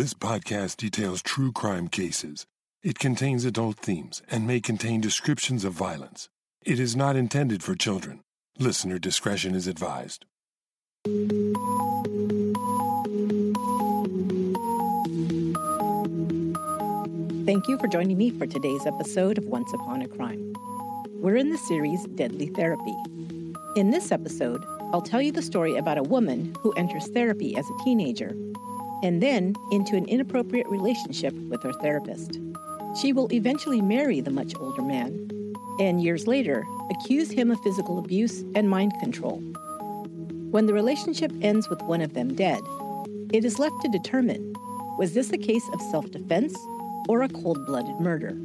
This podcast details true crime cases. It contains adult themes and may contain descriptions of violence. It is not intended for children. Listener discretion is advised. Thank you for joining me for today's episode of Once Upon a Crime. We're in the series Deadly Therapy. In this episode, I'll tell you the story about a woman who enters therapy as a teenager and then into an inappropriate relationship with her therapist. She will eventually marry the much older man, and years later, accuse him of physical abuse and mind control. When the relationship ends with one of them dead, it is left to determine was this a case of self defense or a cold blooded murder?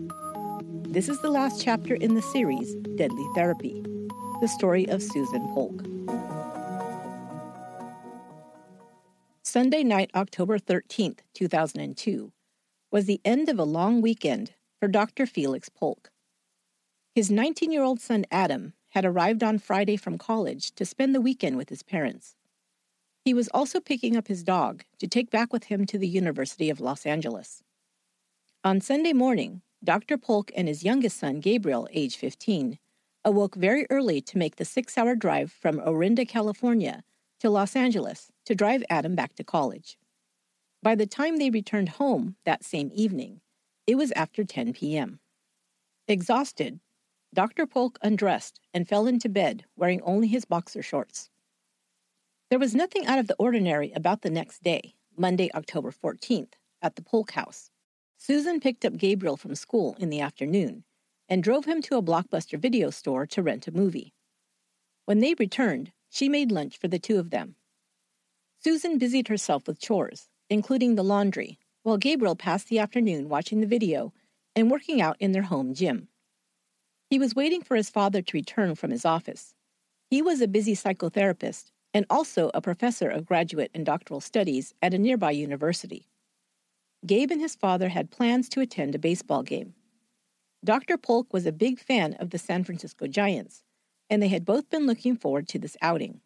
This is the last chapter in the series, Deadly Therapy, the story of Susan Polk. Sunday night, October 13th, 2002, was the end of a long weekend for Dr. Felix Polk. His 19 year old son Adam had arrived on Friday from college to spend the weekend with his parents. He was also picking up his dog to take back with him to the University of Los Angeles. On Sunday morning, Dr. Polk and his youngest son, Gabriel, age 15, awoke very early to make the six hour drive from Orinda, California, to Los Angeles to drive Adam back to college. By the time they returned home that same evening, it was after 10 p.m. Exhausted, Dr. Polk undressed and fell into bed wearing only his boxer shorts. There was nothing out of the ordinary about the next day, Monday, October 14th, at the Polk house. Susan picked up Gabriel from school in the afternoon and drove him to a blockbuster video store to rent a movie. When they returned, she made lunch for the two of them. Susan busied herself with chores, including the laundry, while Gabriel passed the afternoon watching the video and working out in their home gym. He was waiting for his father to return from his office. He was a busy psychotherapist and also a professor of graduate and doctoral studies at a nearby university. Gabe and his father had plans to attend a baseball game. Dr. Polk was a big fan of the San Francisco Giants and they had both been looking forward to this outing.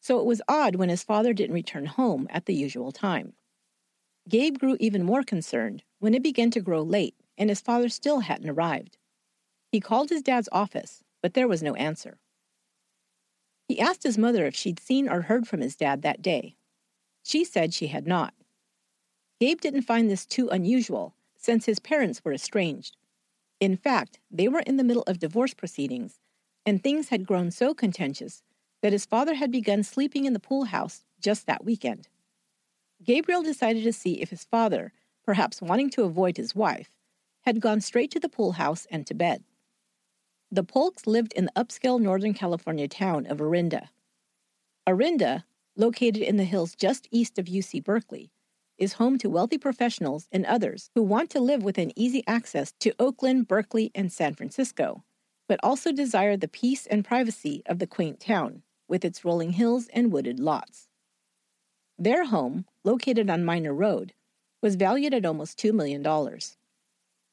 So it was odd when his father didn't return home at the usual time. Gabe grew even more concerned when it began to grow late and his father still hadn't arrived. He called his dad's office, but there was no answer. He asked his mother if she'd seen or heard from his dad that day. She said she had not. Gabe didn't find this too unusual since his parents were estranged. In fact, they were in the middle of divorce proceedings and things had grown so contentious that his father had begun sleeping in the pool house just that weekend. Gabriel decided to see if his father, perhaps wanting to avoid his wife, had gone straight to the pool house and to bed. The Polks lived in the upscale Northern California town of Orinda. Orinda, located in the hills just east of UC Berkeley, is home to wealthy professionals and others who want to live within easy access to Oakland, Berkeley, and San Francisco, but also desire the peace and privacy of the quaint town, with its rolling hills and wooded lots. Their home, located on Miner Road, was valued at almost $2 million.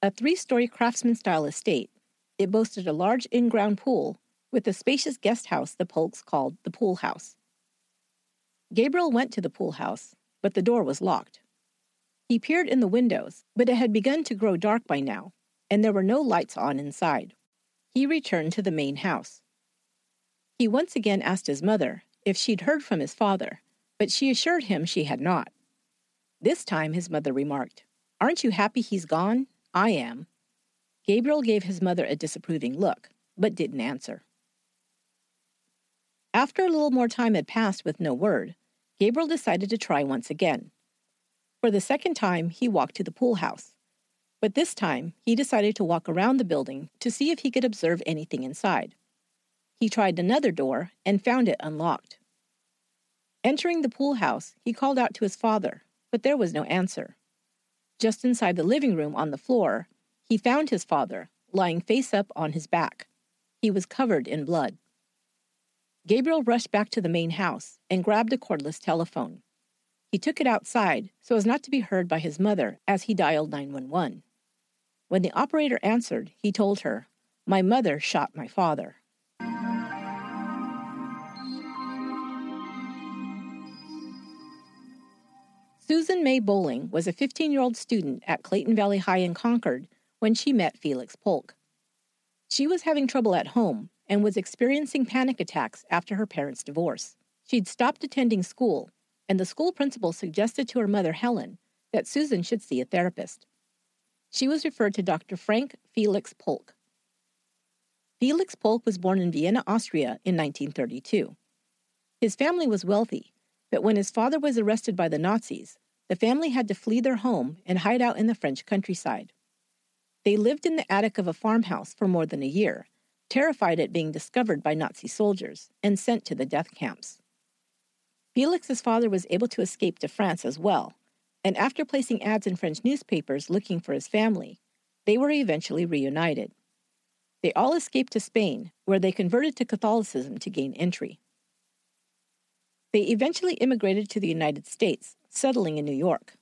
A three story craftsman style estate, it boasted a large in ground pool with a spacious guest house the Polks called the Pool House. Gabriel went to the pool house, but the door was locked. He peered in the windows, but it had begun to grow dark by now, and there were no lights on inside he returned to the main house. He once again asked his mother if she'd heard from his father, but she assured him she had not. This time his mother remarked, Aren't you happy he's gone? I am. Gabriel gave his mother a disapproving look, but didn't answer. After a little more time had passed with no word, Gabriel decided to try once again. For the second time, he walked to the pool house. But this time, he decided to walk around the building to see if he could observe anything inside. He tried another door and found it unlocked. Entering the pool house, he called out to his father, but there was no answer. Just inside the living room on the floor, he found his father, lying face up on his back. He was covered in blood. Gabriel rushed back to the main house and grabbed a cordless telephone. He took it outside so as not to be heard by his mother as he dialed 911. When the operator answered, he told her, My mother shot my father. Susan May Bolling was a 15 year old student at Clayton Valley High in Concord when she met Felix Polk. She was having trouble at home and was experiencing panic attacks after her parents' divorce. She'd stopped attending school, and the school principal suggested to her mother, Helen, that Susan should see a therapist. She was referred to Dr. Frank Felix Polk. Felix Polk was born in Vienna, Austria in 1932. His family was wealthy but when his father was arrested by the Nazis, the family had to flee their home and hide out in the French countryside. They lived in the attic of a farmhouse for more than a year, terrified at being discovered by Nazi soldiers and sent to the death camps. Felix's father was able to escape to France as well, and after placing ads in French newspapers looking for his family, they were eventually reunited. They all escaped to Spain, where they converted to Catholicism to gain entry. They eventually immigrated to the United States, settling in New York.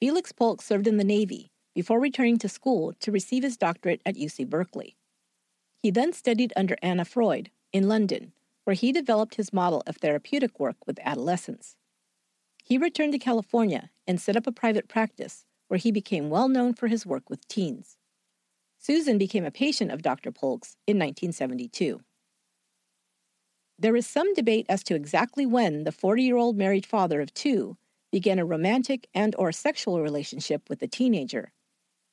Felix Polk served in the Navy before returning to school to receive his doctorate at UC Berkeley. He then studied under Anna Freud in London, where he developed his model of therapeutic work with adolescents. He returned to California and set up a private practice where he became well known for his work with teens. Susan became a patient of Dr. Polk's in 1972. There is some debate as to exactly when the 40-year-old married father of two began a romantic and or sexual relationship with the teenager.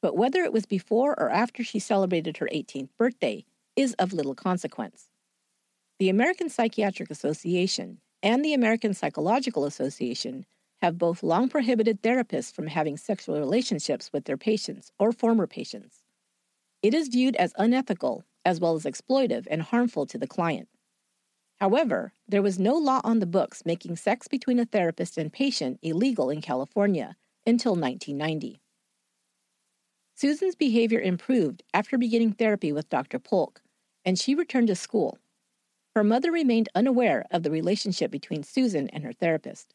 But whether it was before or after she celebrated her 18th birthday is of little consequence. The American Psychiatric Association and the American Psychological Association have both long prohibited therapists from having sexual relationships with their patients or former patients. It is viewed as unethical as well as exploitive and harmful to the client. However, there was no law on the books making sex between a therapist and patient illegal in California until 1990. Susan's behavior improved after beginning therapy with Dr. Polk, and she returned to school. Her mother remained unaware of the relationship between Susan and her therapist.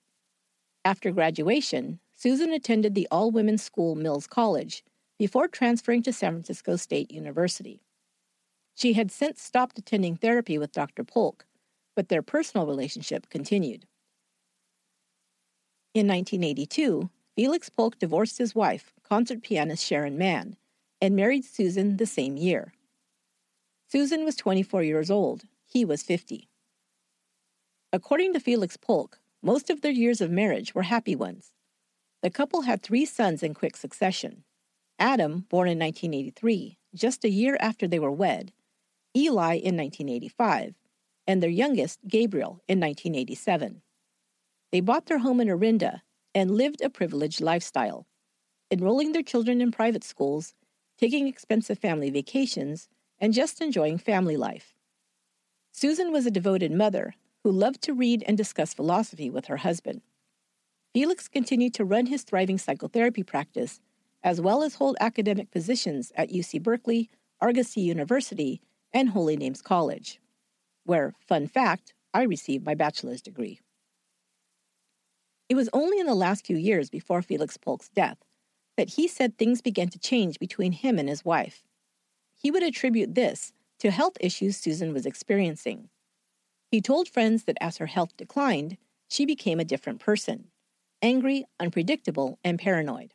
After graduation, Susan attended the all women's school Mills College before transferring to San Francisco State University. She had since stopped attending therapy with Dr. Polk but their personal relationship continued. In 1982, Felix Polk divorced his wife, concert pianist Sharon Mann, and married Susan the same year. Susan was 24 years old, he was 50. According to Felix Polk, most of their years of marriage were happy ones. The couple had three sons in quick succession Adam, born in 1983, just a year after they were wed, Eli in 1985, and their youngest, Gabriel, in 1987. They bought their home in Orinda and lived a privileged lifestyle, enrolling their children in private schools, taking expensive family vacations, and just enjoying family life. Susan was a devoted mother who loved to read and discuss philosophy with her husband. Felix continued to run his thriving psychotherapy practice, as well as hold academic positions at UC Berkeley, Argosy University, and Holy Names College where, fun fact, I received my bachelor's degree. It was only in the last few years before Felix Polk's death that he said things began to change between him and his wife. He would attribute this to health issues Susan was experiencing. He told friends that as her health declined, she became a different person angry, unpredictable, and paranoid.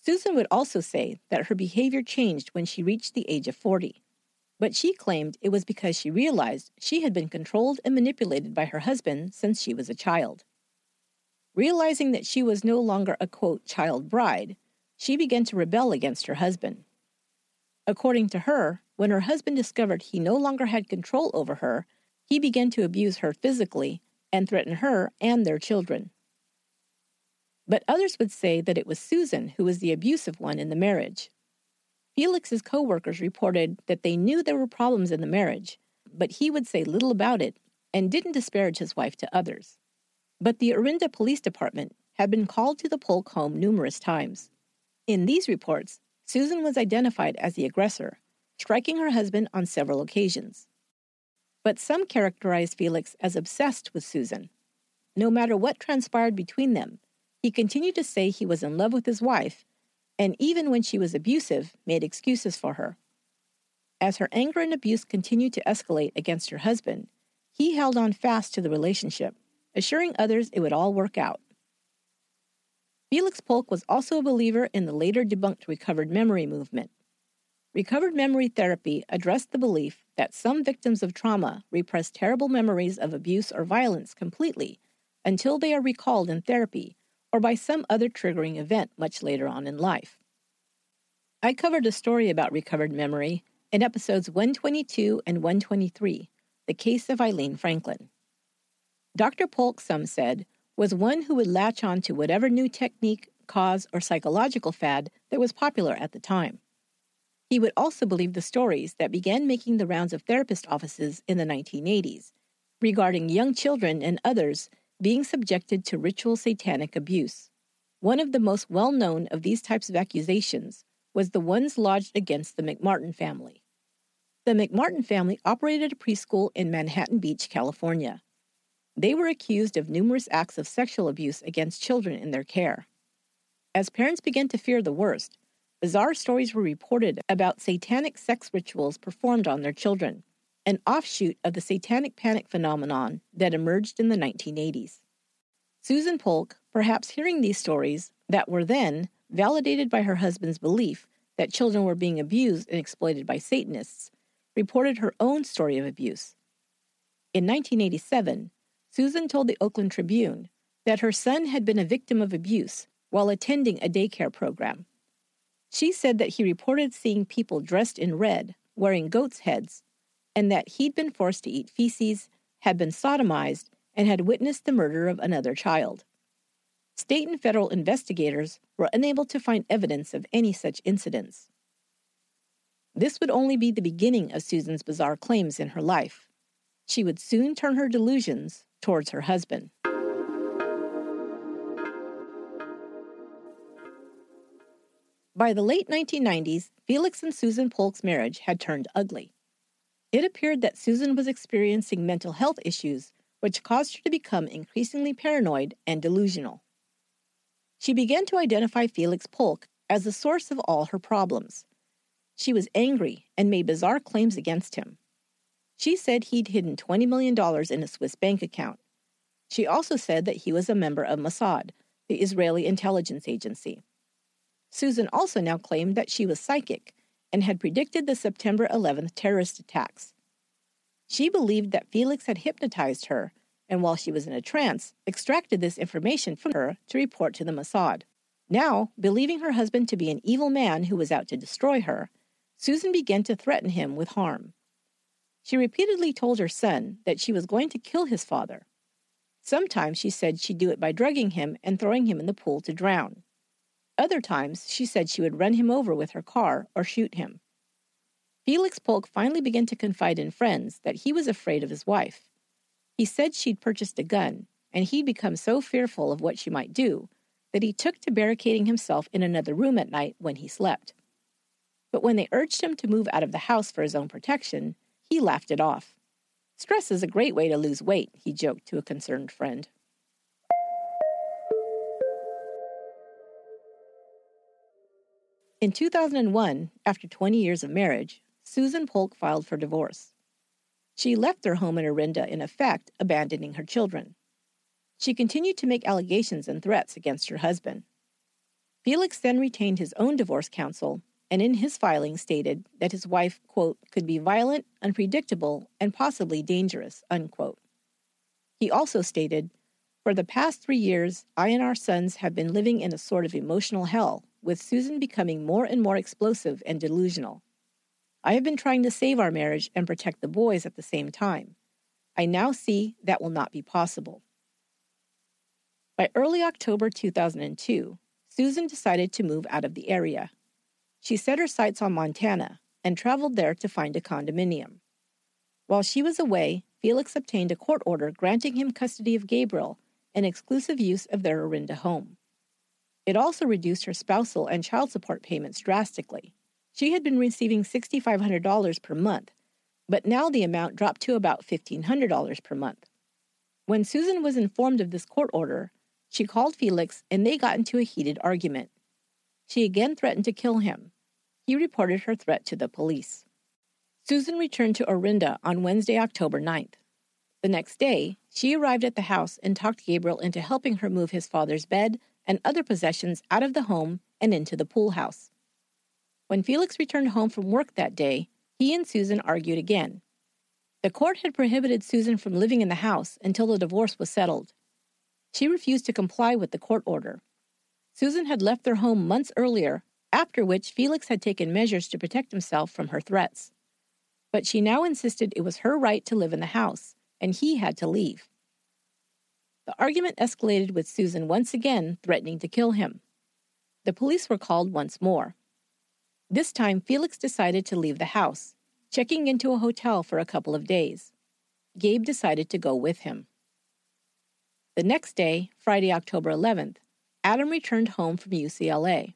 Susan would also say that her behavior changed when she reached the age of 40 but she claimed it was because she realized she had been controlled and manipulated by her husband since she was a child. Realizing that she was no longer a quote child bride, she began to rebel against her husband. According to her, when her husband discovered he no longer had control over her, he began to abuse her physically and threaten her and their children. But others would say that it was Susan who was the abusive one in the marriage. Felix's coworkers reported that they knew there were problems in the marriage, but he would say little about it and didn't disparage his wife to others. But the Orinda Police Department had been called to the Polk home numerous times. In these reports, Susan was identified as the aggressor, striking her husband on several occasions. But some characterized Felix as obsessed with Susan. No matter what transpired between them, he continued to say he was in love with his wife and even when she was abusive, made excuses for her. As her anger and abuse continued to escalate against her husband, he held on fast to the relationship, assuring others it would all work out. Felix Polk was also a believer in the later debunked recovered memory movement. Recovered memory therapy addressed the belief that some victims of trauma repress terrible memories of abuse or violence completely until they are recalled in therapy or by some other triggering event much later on in life. I covered a story about recovered memory in episodes 122 and 123, The Case of Eileen Franklin. Dr. Polk, some said, was one who would latch on to whatever new technique, cause, or psychological fad that was popular at the time. He would also believe the stories that began making the rounds of therapist offices in the 1980s regarding young children and others being subjected to ritual satanic abuse. One of the most well known of these types of accusations was the ones lodged against the McMartin family. The McMartin family operated a preschool in Manhattan Beach, California. They were accused of numerous acts of sexual abuse against children in their care. As parents began to fear the worst, bizarre stories were reported about satanic sex rituals performed on their children, an offshoot of the satanic panic phenomenon that emerged in the 1980s. Susan Polk, perhaps hearing these stories that were then validated by her husband's belief that children were being abused and exploited by Satanists, reported her own story of abuse. In 1987, Susan told the Oakland Tribune that her son had been a victim of abuse while attending a daycare program. She said that he reported seeing people dressed in red, wearing goats' heads, and that he'd been forced to eat feces, had been sodomized, and had witnessed the murder of another child. State and federal investigators were unable to find evidence of any such incidents. This would only be the beginning of Susan's bizarre claims in her life. She would soon turn her delusions towards her husband. By the late 1990s, Felix and Susan Polk's marriage had turned ugly. It appeared that Susan was experiencing mental health issues, which caused her to become increasingly paranoid and delusional. She began to identify Felix Polk as the source of all her problems. She was angry and made bizarre claims against him. She said he'd hidden $20 million in a Swiss bank account. She also said that he was a member of Mossad, the Israeli intelligence agency. Susan also now claimed that she was psychic and had predicted the September 11th terrorist attacks. She believed that Felix had hypnotized her, and while she was in a trance, extracted this information from her to report to the Mossad. Now, believing her husband to be an evil man who was out to destroy her, Susan began to threaten him with harm. She repeatedly told her son that she was going to kill his father. Sometimes she said she'd do it by drugging him and throwing him in the pool to drown. Other times, she said she would run him over with her car or shoot him. Felix Polk finally began to confide in friends that he was afraid of his wife. He said she'd purchased a gun, and he'd become so fearful of what she might do that he took to barricading himself in another room at night when he slept. But when they urged him to move out of the house for his own protection, he laughed it off. Stress is a great way to lose weight, he joked to a concerned friend. In 2001, after 20 years of marriage, Susan Polk filed for divorce. She left their home in Orinda, in effect, abandoning her children. She continued to make allegations and threats against her husband. Felix then retained his own divorce counsel and in his filing stated that his wife, quote, could be violent, unpredictable, and possibly dangerous, unquote. He also stated, For the past three years, I and our sons have been living in a sort of emotional hell with Susan becoming more and more explosive and delusional. I have been trying to save our marriage and protect the boys at the same time. I now see that will not be possible. By early October 2002, Susan decided to move out of the area. She set her sights on Montana and traveled there to find a condominium. While she was away, Felix obtained a court order granting him custody of Gabriel and exclusive use of their Orinda home. It also reduced her spousal and child support payments drastically. She had been receiving $6,500 per month, but now the amount dropped to about $1,500 per month. When Susan was informed of this court order, she called Felix and they got into a heated argument. She again threatened to kill him. He reported her threat to the police. Susan returned to Orinda on Wednesday, October 9th. The next day, she arrived at the house and talked Gabriel into helping her move his father's bed and other possessions out of the home and into the pool house. When Felix returned home from work that day, he and Susan argued again. The court had prohibited Susan from living in the house until the divorce was settled. She refused to comply with the court order. Susan had left their home months earlier, after which Felix had taken measures to protect himself from her threats. But she now insisted it was her right to live in the house, and he had to leave. The argument escalated with Susan once again threatening to kill him. The police were called once more. This time, Felix decided to leave the house, checking into a hotel for a couple of days. Gabe decided to go with him. The next day, Friday, October 11th, Adam returned home from UCLA.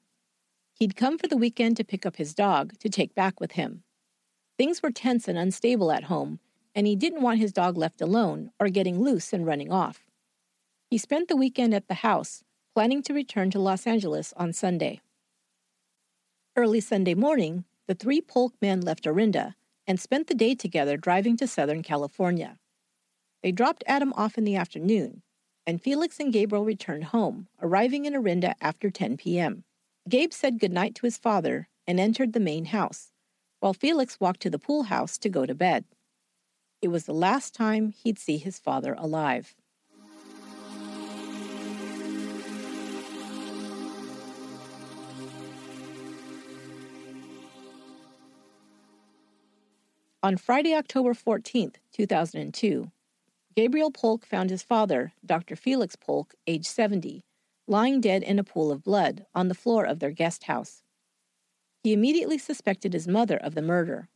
He'd come for the weekend to pick up his dog to take back with him. Things were tense and unstable at home, and he didn't want his dog left alone or getting loose and running off. He spent the weekend at the house, planning to return to Los Angeles on Sunday. Early Sunday morning, the three Polk men left Orinda and spent the day together driving to Southern California. They dropped Adam off in the afternoon and Felix and Gabriel returned home, arriving in Orinda after 10 p.m. Gabe said goodnight to his father and entered the main house, while Felix walked to the pool house to go to bed. It was the last time he'd see his father alive. On Friday, October 14, 2002, Gabriel Polk found his father, Dr. Felix Polk, age 70, lying dead in a pool of blood on the floor of their guest house. He immediately suspected his mother of the murder.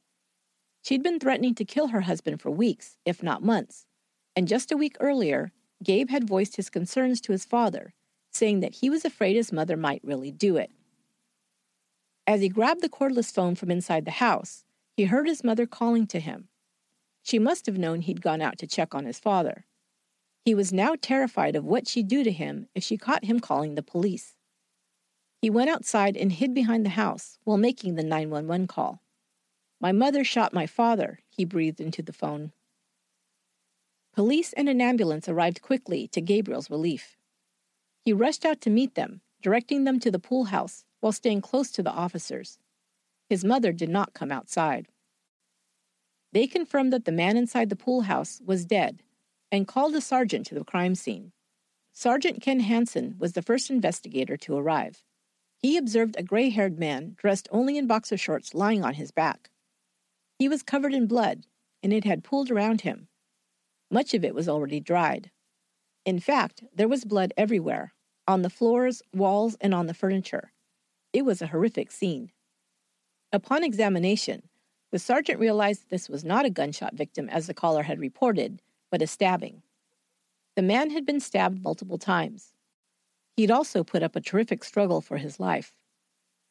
She'd been threatening to kill her husband for weeks, if not months, and just a week earlier, Gabe had voiced his concerns to his father, saying that he was afraid his mother might really do it. As he grabbed the cordless phone from inside the house, he heard his mother calling to him. She must have known he'd gone out to check on his father. He was now terrified of what she'd do to him if she caught him calling the police. He went outside and hid behind the house while making the 911 call. My mother shot my father, he breathed into the phone. Police and an ambulance arrived quickly to Gabriel's relief. He rushed out to meet them, directing them to the pool house while staying close to the officers. His mother did not come outside. They confirmed that the man inside the pool house was dead and called a sergeant to the crime scene. Sergeant Ken Hansen was the first investigator to arrive. He observed a gray haired man dressed only in boxer shorts lying on his back. He was covered in blood, and it had pooled around him. Much of it was already dried. In fact, there was blood everywhere on the floors, walls, and on the furniture. It was a horrific scene. Upon examination, the sergeant realized this was not a gunshot victim as the caller had reported, but a stabbing. The man had been stabbed multiple times. He'd also put up a terrific struggle for his life.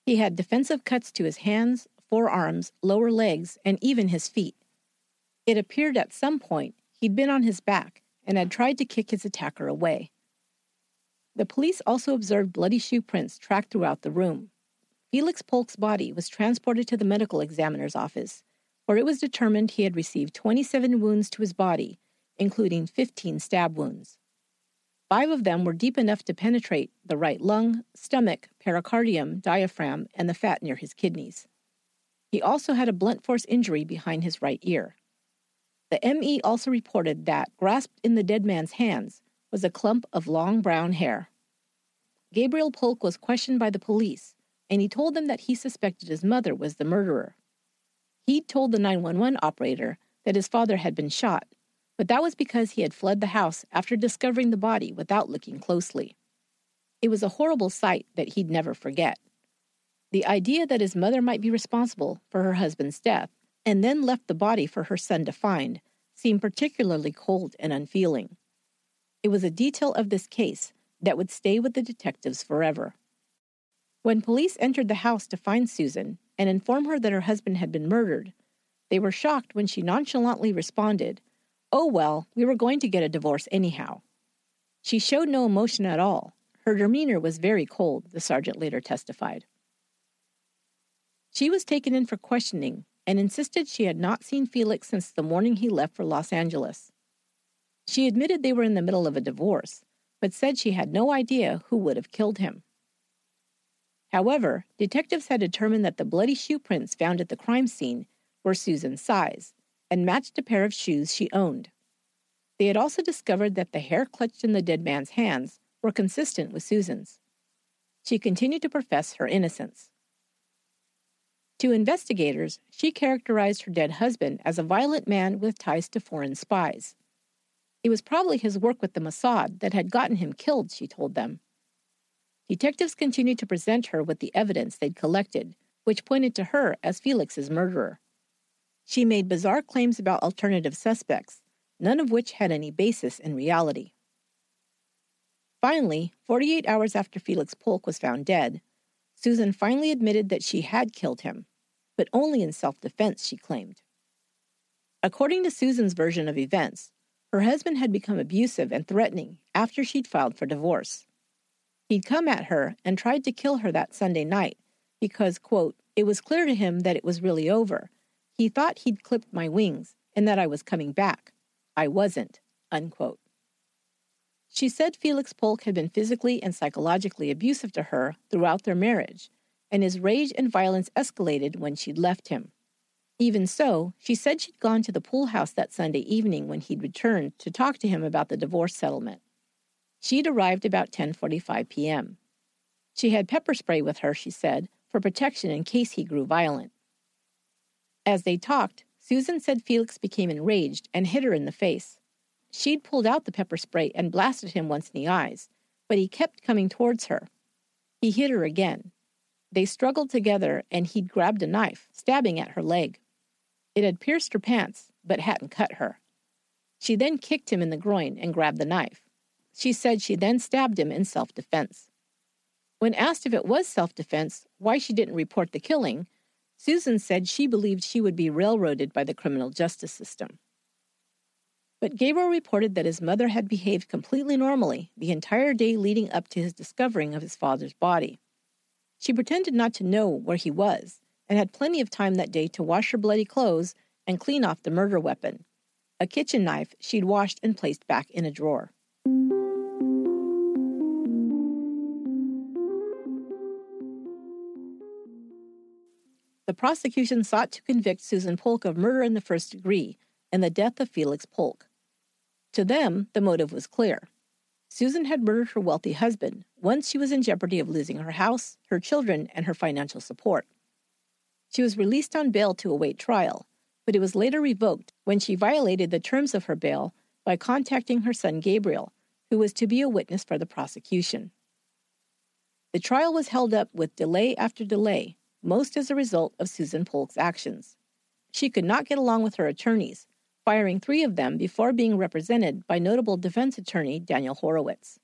He had defensive cuts to his hands, forearms, lower legs, and even his feet. It appeared at some point he'd been on his back and had tried to kick his attacker away. The police also observed bloody shoe prints tracked throughout the room. Felix Polk's body was transported to the medical examiner's office, where it was determined he had received 27 wounds to his body, including 15 stab wounds. Five of them were deep enough to penetrate the right lung, stomach, pericardium, diaphragm, and the fat near his kidneys. He also had a blunt force injury behind his right ear. The ME also reported that, grasped in the dead man's hands, was a clump of long brown hair. Gabriel Polk was questioned by the police, and he told them that he suspected his mother was the murderer. He'd told the 911 operator that his father had been shot, but that was because he had fled the house after discovering the body without looking closely. It was a horrible sight that he'd never forget. The idea that his mother might be responsible for her husband's death and then left the body for her son to find seemed particularly cold and unfeeling. It was a detail of this case that would stay with the detectives forever. When police entered the house to find Susan and inform her that her husband had been murdered, they were shocked when she nonchalantly responded, Oh, well, we were going to get a divorce anyhow. She showed no emotion at all. Her demeanor was very cold, the sergeant later testified. She was taken in for questioning and insisted she had not seen Felix since the morning he left for Los Angeles. She admitted they were in the middle of a divorce, but said she had no idea who would have killed him. However, detectives had determined that the bloody shoe prints found at the crime scene were Susan's size and matched a pair of shoes she owned. They had also discovered that the hair clutched in the dead man's hands were consistent with Susan's. She continued to profess her innocence. To investigators, she characterized her dead husband as a violent man with ties to foreign spies. It was probably his work with the Mossad that had gotten him killed, she told them. Detectives continued to present her with the evidence they'd collected, which pointed to her as Felix's murderer. She made bizarre claims about alternative suspects, none of which had any basis in reality. Finally, 48 hours after Felix Polk was found dead, Susan finally admitted that she had killed him, but only in self defense, she claimed. According to Susan's version of events, her husband had become abusive and threatening after she'd filed for divorce. He'd come at her and tried to kill her that Sunday night because, quote, it was clear to him that it was really over. He thought he'd clipped my wings and that I was coming back. I wasn't, unquote. She said Felix Polk had been physically and psychologically abusive to her throughout their marriage, and his rage and violence escalated when she'd left him. Even so, she said she'd gone to the pool house that Sunday evening when he'd returned to talk to him about the divorce settlement. She'd arrived about 10:45 p.m. She had pepper spray with her, she said, for protection in case he grew violent. As they talked, Susan said Felix became enraged and hit her in the face. She'd pulled out the pepper spray and blasted him once in the eyes, but he kept coming towards her. He hit her again. They struggled together, and he'd grabbed a knife, stabbing at her leg. It had pierced her pants, but hadn't cut her. She then kicked him in the groin and grabbed the knife. She said she then stabbed him in self defense. When asked if it was self defense, why she didn't report the killing, Susan said she believed she would be railroaded by the criminal justice system. But Gabriel reported that his mother had behaved completely normally the entire day leading up to his discovering of his father's body. She pretended not to know where he was and had plenty of time that day to wash her bloody clothes and clean off the murder weapon, a kitchen knife she'd washed and placed back in a drawer. The prosecution sought to convict Susan Polk of murder in the first degree and the death of Felix Polk. To them, the motive was clear. Susan had murdered her wealthy husband once she was in jeopardy of losing her house, her children, and her financial support. She was released on bail to await trial, but it was later revoked when she violated the terms of her bail by contacting her son Gabriel, who was to be a witness for the prosecution. The trial was held up with delay after delay most as a result of Susan Polk's actions. She could not get along with her attorneys, firing three of them before being represented by notable defense attorney Daniel Horowitz.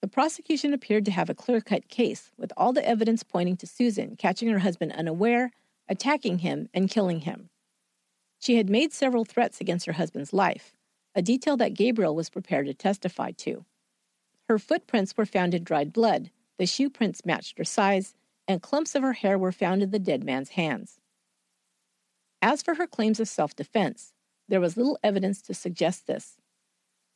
The prosecution appeared to have a clear cut case, with all the evidence pointing to Susan catching her husband unaware, attacking him, and killing him. She had made several threats against her husband's life, a detail that Gabriel was prepared to testify to. Her footprints were found in dried blood, the shoe prints matched her size, and clumps of her hair were found in the dead man's hands. As for her claims of self defense, there was little evidence to suggest this.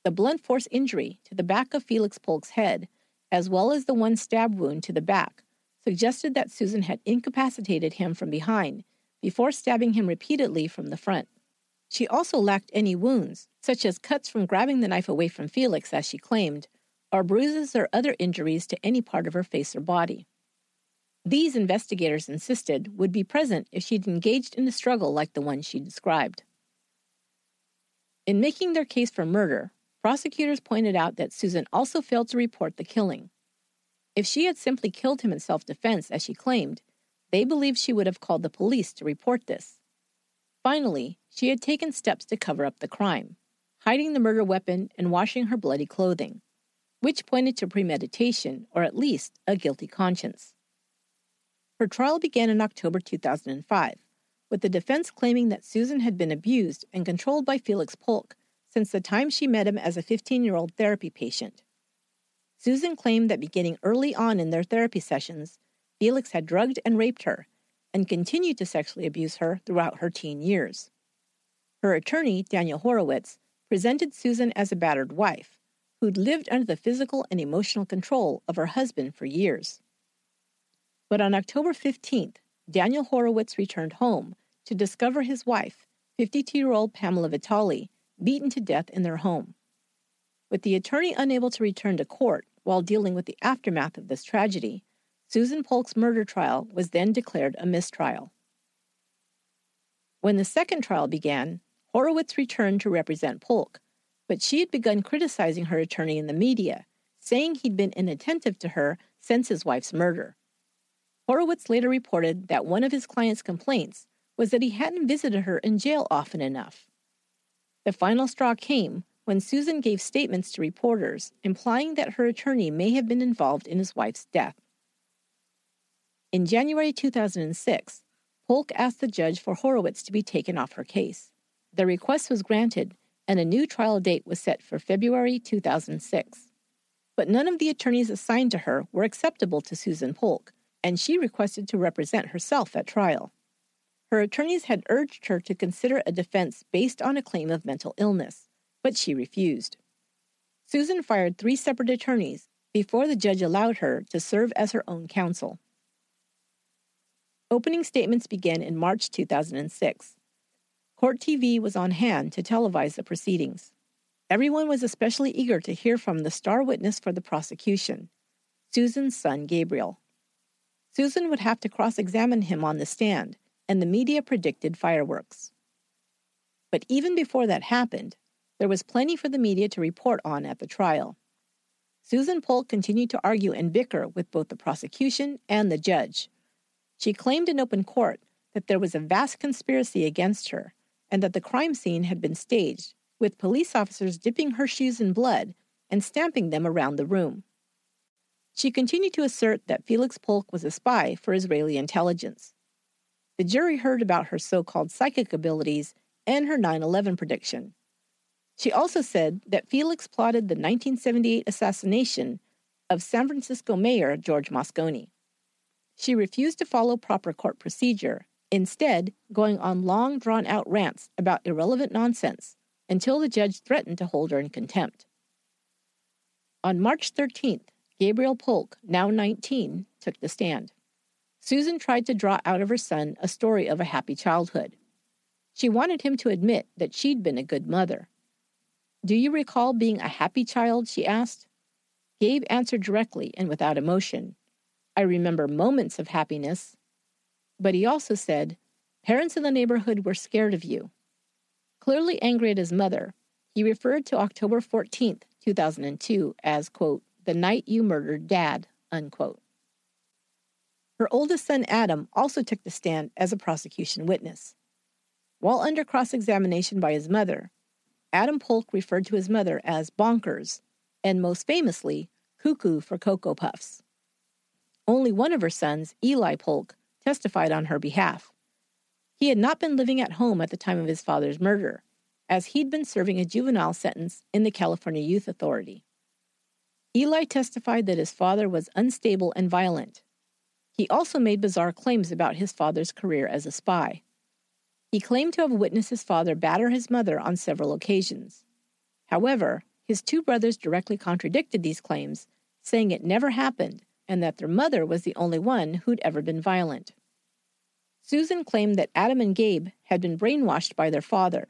The blunt force injury to the back of Felix Polk's head, as well as the one stab wound to the back, suggested that Susan had incapacitated him from behind before stabbing him repeatedly from the front. She also lacked any wounds, such as cuts from grabbing the knife away from Felix, as she claimed, or bruises or other injuries to any part of her face or body. These investigators insisted would be present if she'd engaged in a struggle like the one she described. In making their case for murder, prosecutors pointed out that Susan also failed to report the killing. If she had simply killed him in self defense, as she claimed, they believed she would have called the police to report this. Finally, she had taken steps to cover up the crime, hiding the murder weapon and washing her bloody clothing, which pointed to premeditation or at least a guilty conscience. Her trial began in October 2005, with the defense claiming that Susan had been abused and controlled by Felix Polk since the time she met him as a 15 year old therapy patient. Susan claimed that beginning early on in their therapy sessions, Felix had drugged and raped her and continued to sexually abuse her throughout her teen years. Her attorney, Daniel Horowitz, presented Susan as a battered wife who'd lived under the physical and emotional control of her husband for years. But on October 15th, Daniel Horowitz returned home to discover his wife, 52 year old Pamela Vitale, beaten to death in their home. With the attorney unable to return to court while dealing with the aftermath of this tragedy, Susan Polk's murder trial was then declared a mistrial. When the second trial began, Horowitz returned to represent Polk, but she had begun criticizing her attorney in the media, saying he'd been inattentive to her since his wife's murder. Horowitz later reported that one of his client's complaints was that he hadn't visited her in jail often enough. The final straw came when Susan gave statements to reporters implying that her attorney may have been involved in his wife's death. In January 2006, Polk asked the judge for Horowitz to be taken off her case. The request was granted, and a new trial date was set for February 2006. But none of the attorneys assigned to her were acceptable to Susan Polk, and she requested to represent herself at trial. Her attorneys had urged her to consider a defense based on a claim of mental illness, but she refused. Susan fired three separate attorneys before the judge allowed her to serve as her own counsel. Opening statements began in March 2006. Court TV was on hand to televise the proceedings. Everyone was especially eager to hear from the star witness for the prosecution, Susan's son Gabriel. Susan would have to cross examine him on the stand, and the media predicted fireworks. But even before that happened, there was plenty for the media to report on at the trial. Susan Polk continued to argue and bicker with both the prosecution and the judge. She claimed in open court that there was a vast conspiracy against her and that the crime scene had been staged, with police officers dipping her shoes in blood and stamping them around the room. She continued to assert that Felix Polk was a spy for Israeli intelligence. The jury heard about her so called psychic abilities and her 9 11 prediction. She also said that Felix plotted the 1978 assassination of San Francisco Mayor George Moscone. She refused to follow proper court procedure, instead, going on long drawn out rants about irrelevant nonsense until the judge threatened to hold her in contempt. On March 13th, Gabriel Polk, now 19, took the stand. Susan tried to draw out of her son a story of a happy childhood. She wanted him to admit that she'd been a good mother. Do you recall being a happy child? she asked. Gabe answered directly and without emotion. I remember moments of happiness. But he also said, Parents in the neighborhood were scared of you. Clearly angry at his mother, he referred to October 14, 2002 as, quote, the night you murdered dad, unquote. Her oldest son, Adam, also took the stand as a prosecution witness. While under cross examination by his mother, Adam Polk referred to his mother as bonkers, and most famously, cuckoo for Cocoa Puffs. Only one of her sons, Eli Polk, testified on her behalf. He had not been living at home at the time of his father's murder, as he'd been serving a juvenile sentence in the California Youth Authority. Eli testified that his father was unstable and violent. He also made bizarre claims about his father's career as a spy. He claimed to have witnessed his father batter his mother on several occasions. However, his two brothers directly contradicted these claims, saying it never happened and that their mother was the only one who'd ever been violent. Susan claimed that Adam and Gabe had been brainwashed by their father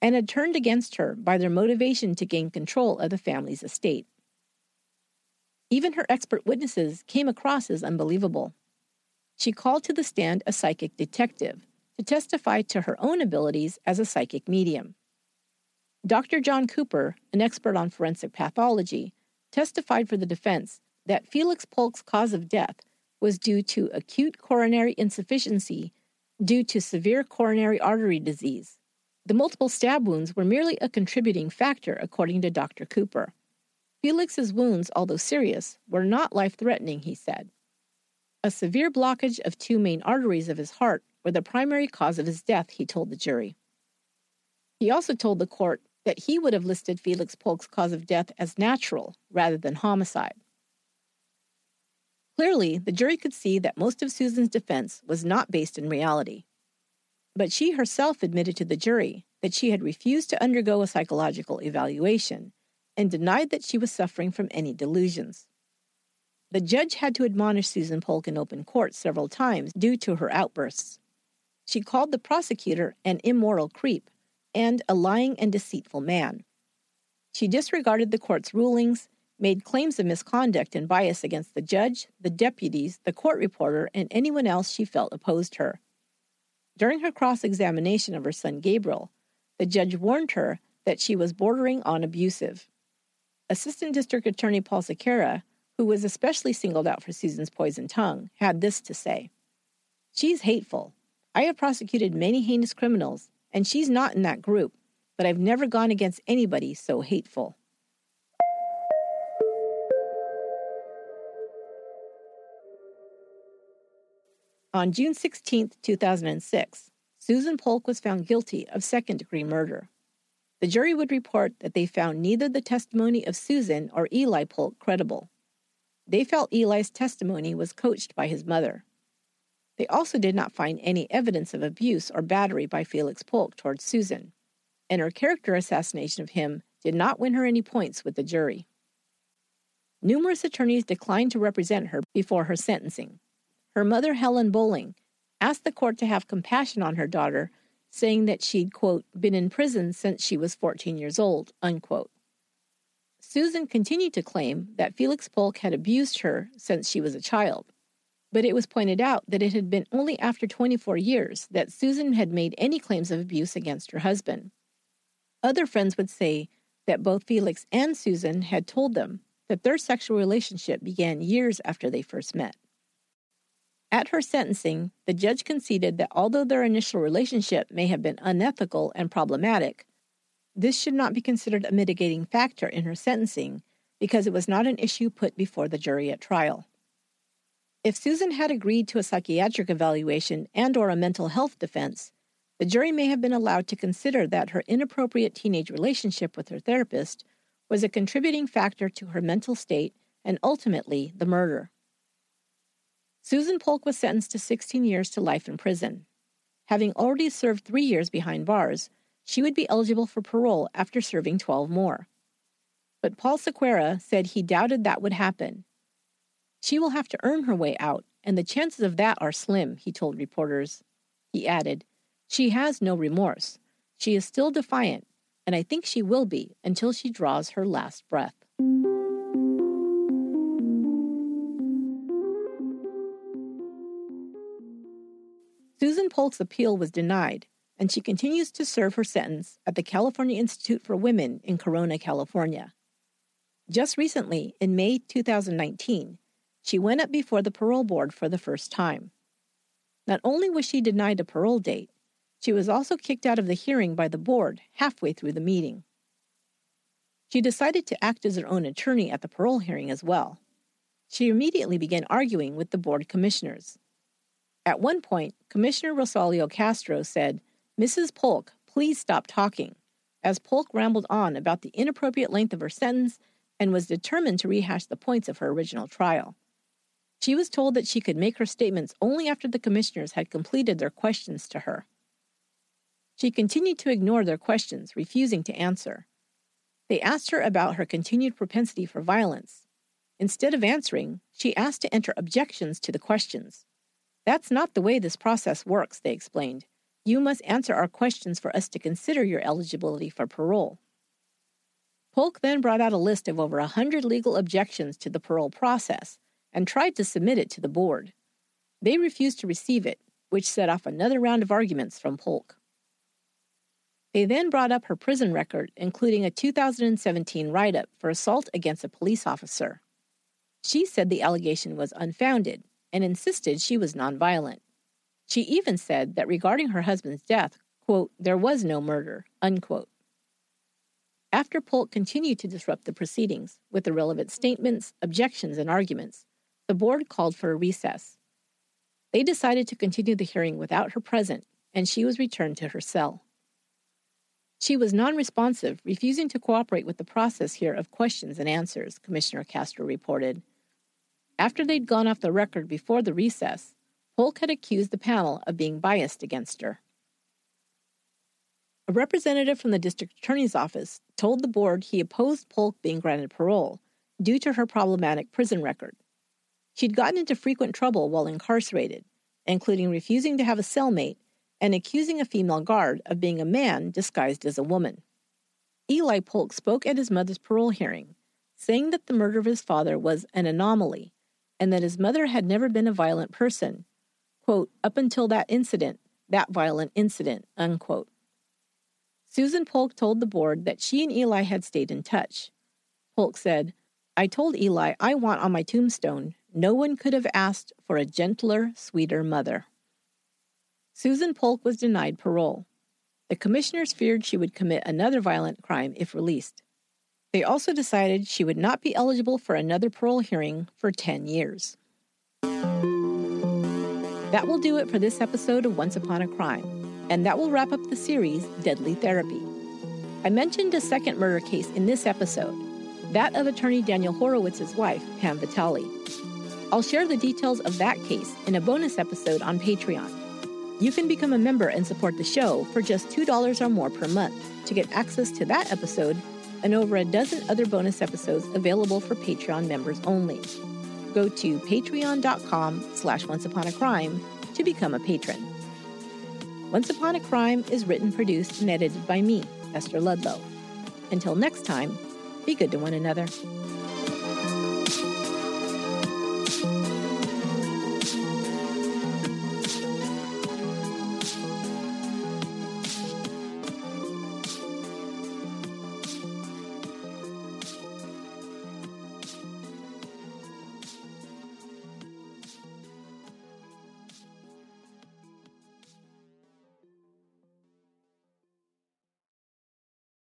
and had turned against her by their motivation to gain control of the family's estate. Even her expert witnesses came across as unbelievable. She called to the stand a psychic detective to testify to her own abilities as a psychic medium. Dr. John Cooper, an expert on forensic pathology, testified for the defense that Felix Polk's cause of death was due to acute coronary insufficiency due to severe coronary artery disease. The multiple stab wounds were merely a contributing factor, according to Dr. Cooper. Felix's wounds, although serious, were not life threatening, he said. A severe blockage of two main arteries of his heart were the primary cause of his death, he told the jury. He also told the court that he would have listed Felix Polk's cause of death as natural rather than homicide. Clearly, the jury could see that most of Susan's defense was not based in reality. But she herself admitted to the jury that she had refused to undergo a psychological evaluation and denied that she was suffering from any delusions. The judge had to admonish Susan Polk in open court several times due to her outbursts. She called the prosecutor an immoral creep and a lying and deceitful man. She disregarded the court's rulings, made claims of misconduct and bias against the judge, the deputies, the court reporter, and anyone else she felt opposed her. During her cross examination of her son Gabriel, the judge warned her that she was bordering on abusive. Assistant District Attorney Paul Sequeira, who was especially singled out for Susan's poison tongue, had this to say She's hateful. I have prosecuted many heinous criminals, and she's not in that group, but I've never gone against anybody so hateful. On June 16, 2006, Susan Polk was found guilty of second degree murder. The jury would report that they found neither the testimony of Susan or Eli Polk credible. They felt Eli's testimony was coached by his mother. They also did not find any evidence of abuse or battery by Felix Polk towards Susan, and her character assassination of him did not win her any points with the jury. Numerous attorneys declined to represent her before her sentencing. Her mother, Helen Bolling, asked the court to have compassion on her daughter, saying that she'd, quote, been in prison since she was 14 years old, unquote. Susan continued to claim that Felix Polk had abused her since she was a child, but it was pointed out that it had been only after 24 years that Susan had made any claims of abuse against her husband. Other friends would say that both Felix and Susan had told them that their sexual relationship began years after they first met. At her sentencing, the judge conceded that although their initial relationship may have been unethical and problematic, this should not be considered a mitigating factor in her sentencing because it was not an issue put before the jury at trial. If Susan had agreed to a psychiatric evaluation and or a mental health defense, the jury may have been allowed to consider that her inappropriate teenage relationship with her therapist was a contributing factor to her mental state and ultimately the murder. Susan Polk was sentenced to 16 years to life in prison. Having already served three years behind bars, she would be eligible for parole after serving 12 more. But Paul Sequeira said he doubted that would happen. She will have to earn her way out, and the chances of that are slim, he told reporters. He added, She has no remorse. She is still defiant, and I think she will be until she draws her last breath. Susan Polk's appeal was denied, and she continues to serve her sentence at the California Institute for Women in Corona, California. Just recently, in May 2019, she went up before the parole board for the first time. Not only was she denied a parole date, she was also kicked out of the hearing by the board halfway through the meeting. She decided to act as her own attorney at the parole hearing as well. She immediately began arguing with the board commissioners. At one point, Commissioner Rosalio Castro said, Mrs. Polk, please stop talking, as Polk rambled on about the inappropriate length of her sentence and was determined to rehash the points of her original trial. She was told that she could make her statements only after the commissioners had completed their questions to her. She continued to ignore their questions, refusing to answer. They asked her about her continued propensity for violence. Instead of answering, she asked to enter objections to the questions. That's not the way this process works, they explained. You must answer our questions for us to consider your eligibility for parole. Polk then brought out a list of over a 100 legal objections to the parole process and tried to submit it to the board. They refused to receive it, which set off another round of arguments from Polk. They then brought up her prison record, including a 2017 write up for assault against a police officer. She said the allegation was unfounded and insisted she was nonviolent. She even said that regarding her husband's death, quote, there was no murder, unquote. After Polk continued to disrupt the proceedings with irrelevant statements, objections, and arguments, the board called for a recess. They decided to continue the hearing without her present, and she was returned to her cell. She was non responsive, refusing to cooperate with the process here of questions and answers, Commissioner Castro reported. After they'd gone off the record before the recess, Polk had accused the panel of being biased against her. A representative from the district attorney's office told the board he opposed Polk being granted parole due to her problematic prison record. She'd gotten into frequent trouble while incarcerated, including refusing to have a cellmate and accusing a female guard of being a man disguised as a woman. Eli Polk spoke at his mother's parole hearing, saying that the murder of his father was an anomaly and that his mother had never been a violent person, quote, up until that incident, that violent incident, unquote. Susan Polk told the board that she and Eli had stayed in touch. Polk said, I told Eli I want on my tombstone, no one could have asked for a gentler, sweeter mother. Susan Polk was denied parole. The commissioners feared she would commit another violent crime if released. They also decided she would not be eligible for another parole hearing for 10 years. That will do it for this episode of Once Upon a Crime, and that will wrap up the series Deadly Therapy. I mentioned a second murder case in this episode, that of attorney Daniel Horowitz's wife, Pam Vitale. I'll share the details of that case in a bonus episode on Patreon. You can become a member and support the show for just $2 or more per month to get access to that episode and over a dozen other bonus episodes available for Patreon members only. Go to patreon.com slash onceuponacrime to become a patron. Once Upon a Crime is written, produced, and edited by me, Esther Ludlow. Until next time, be good to one another.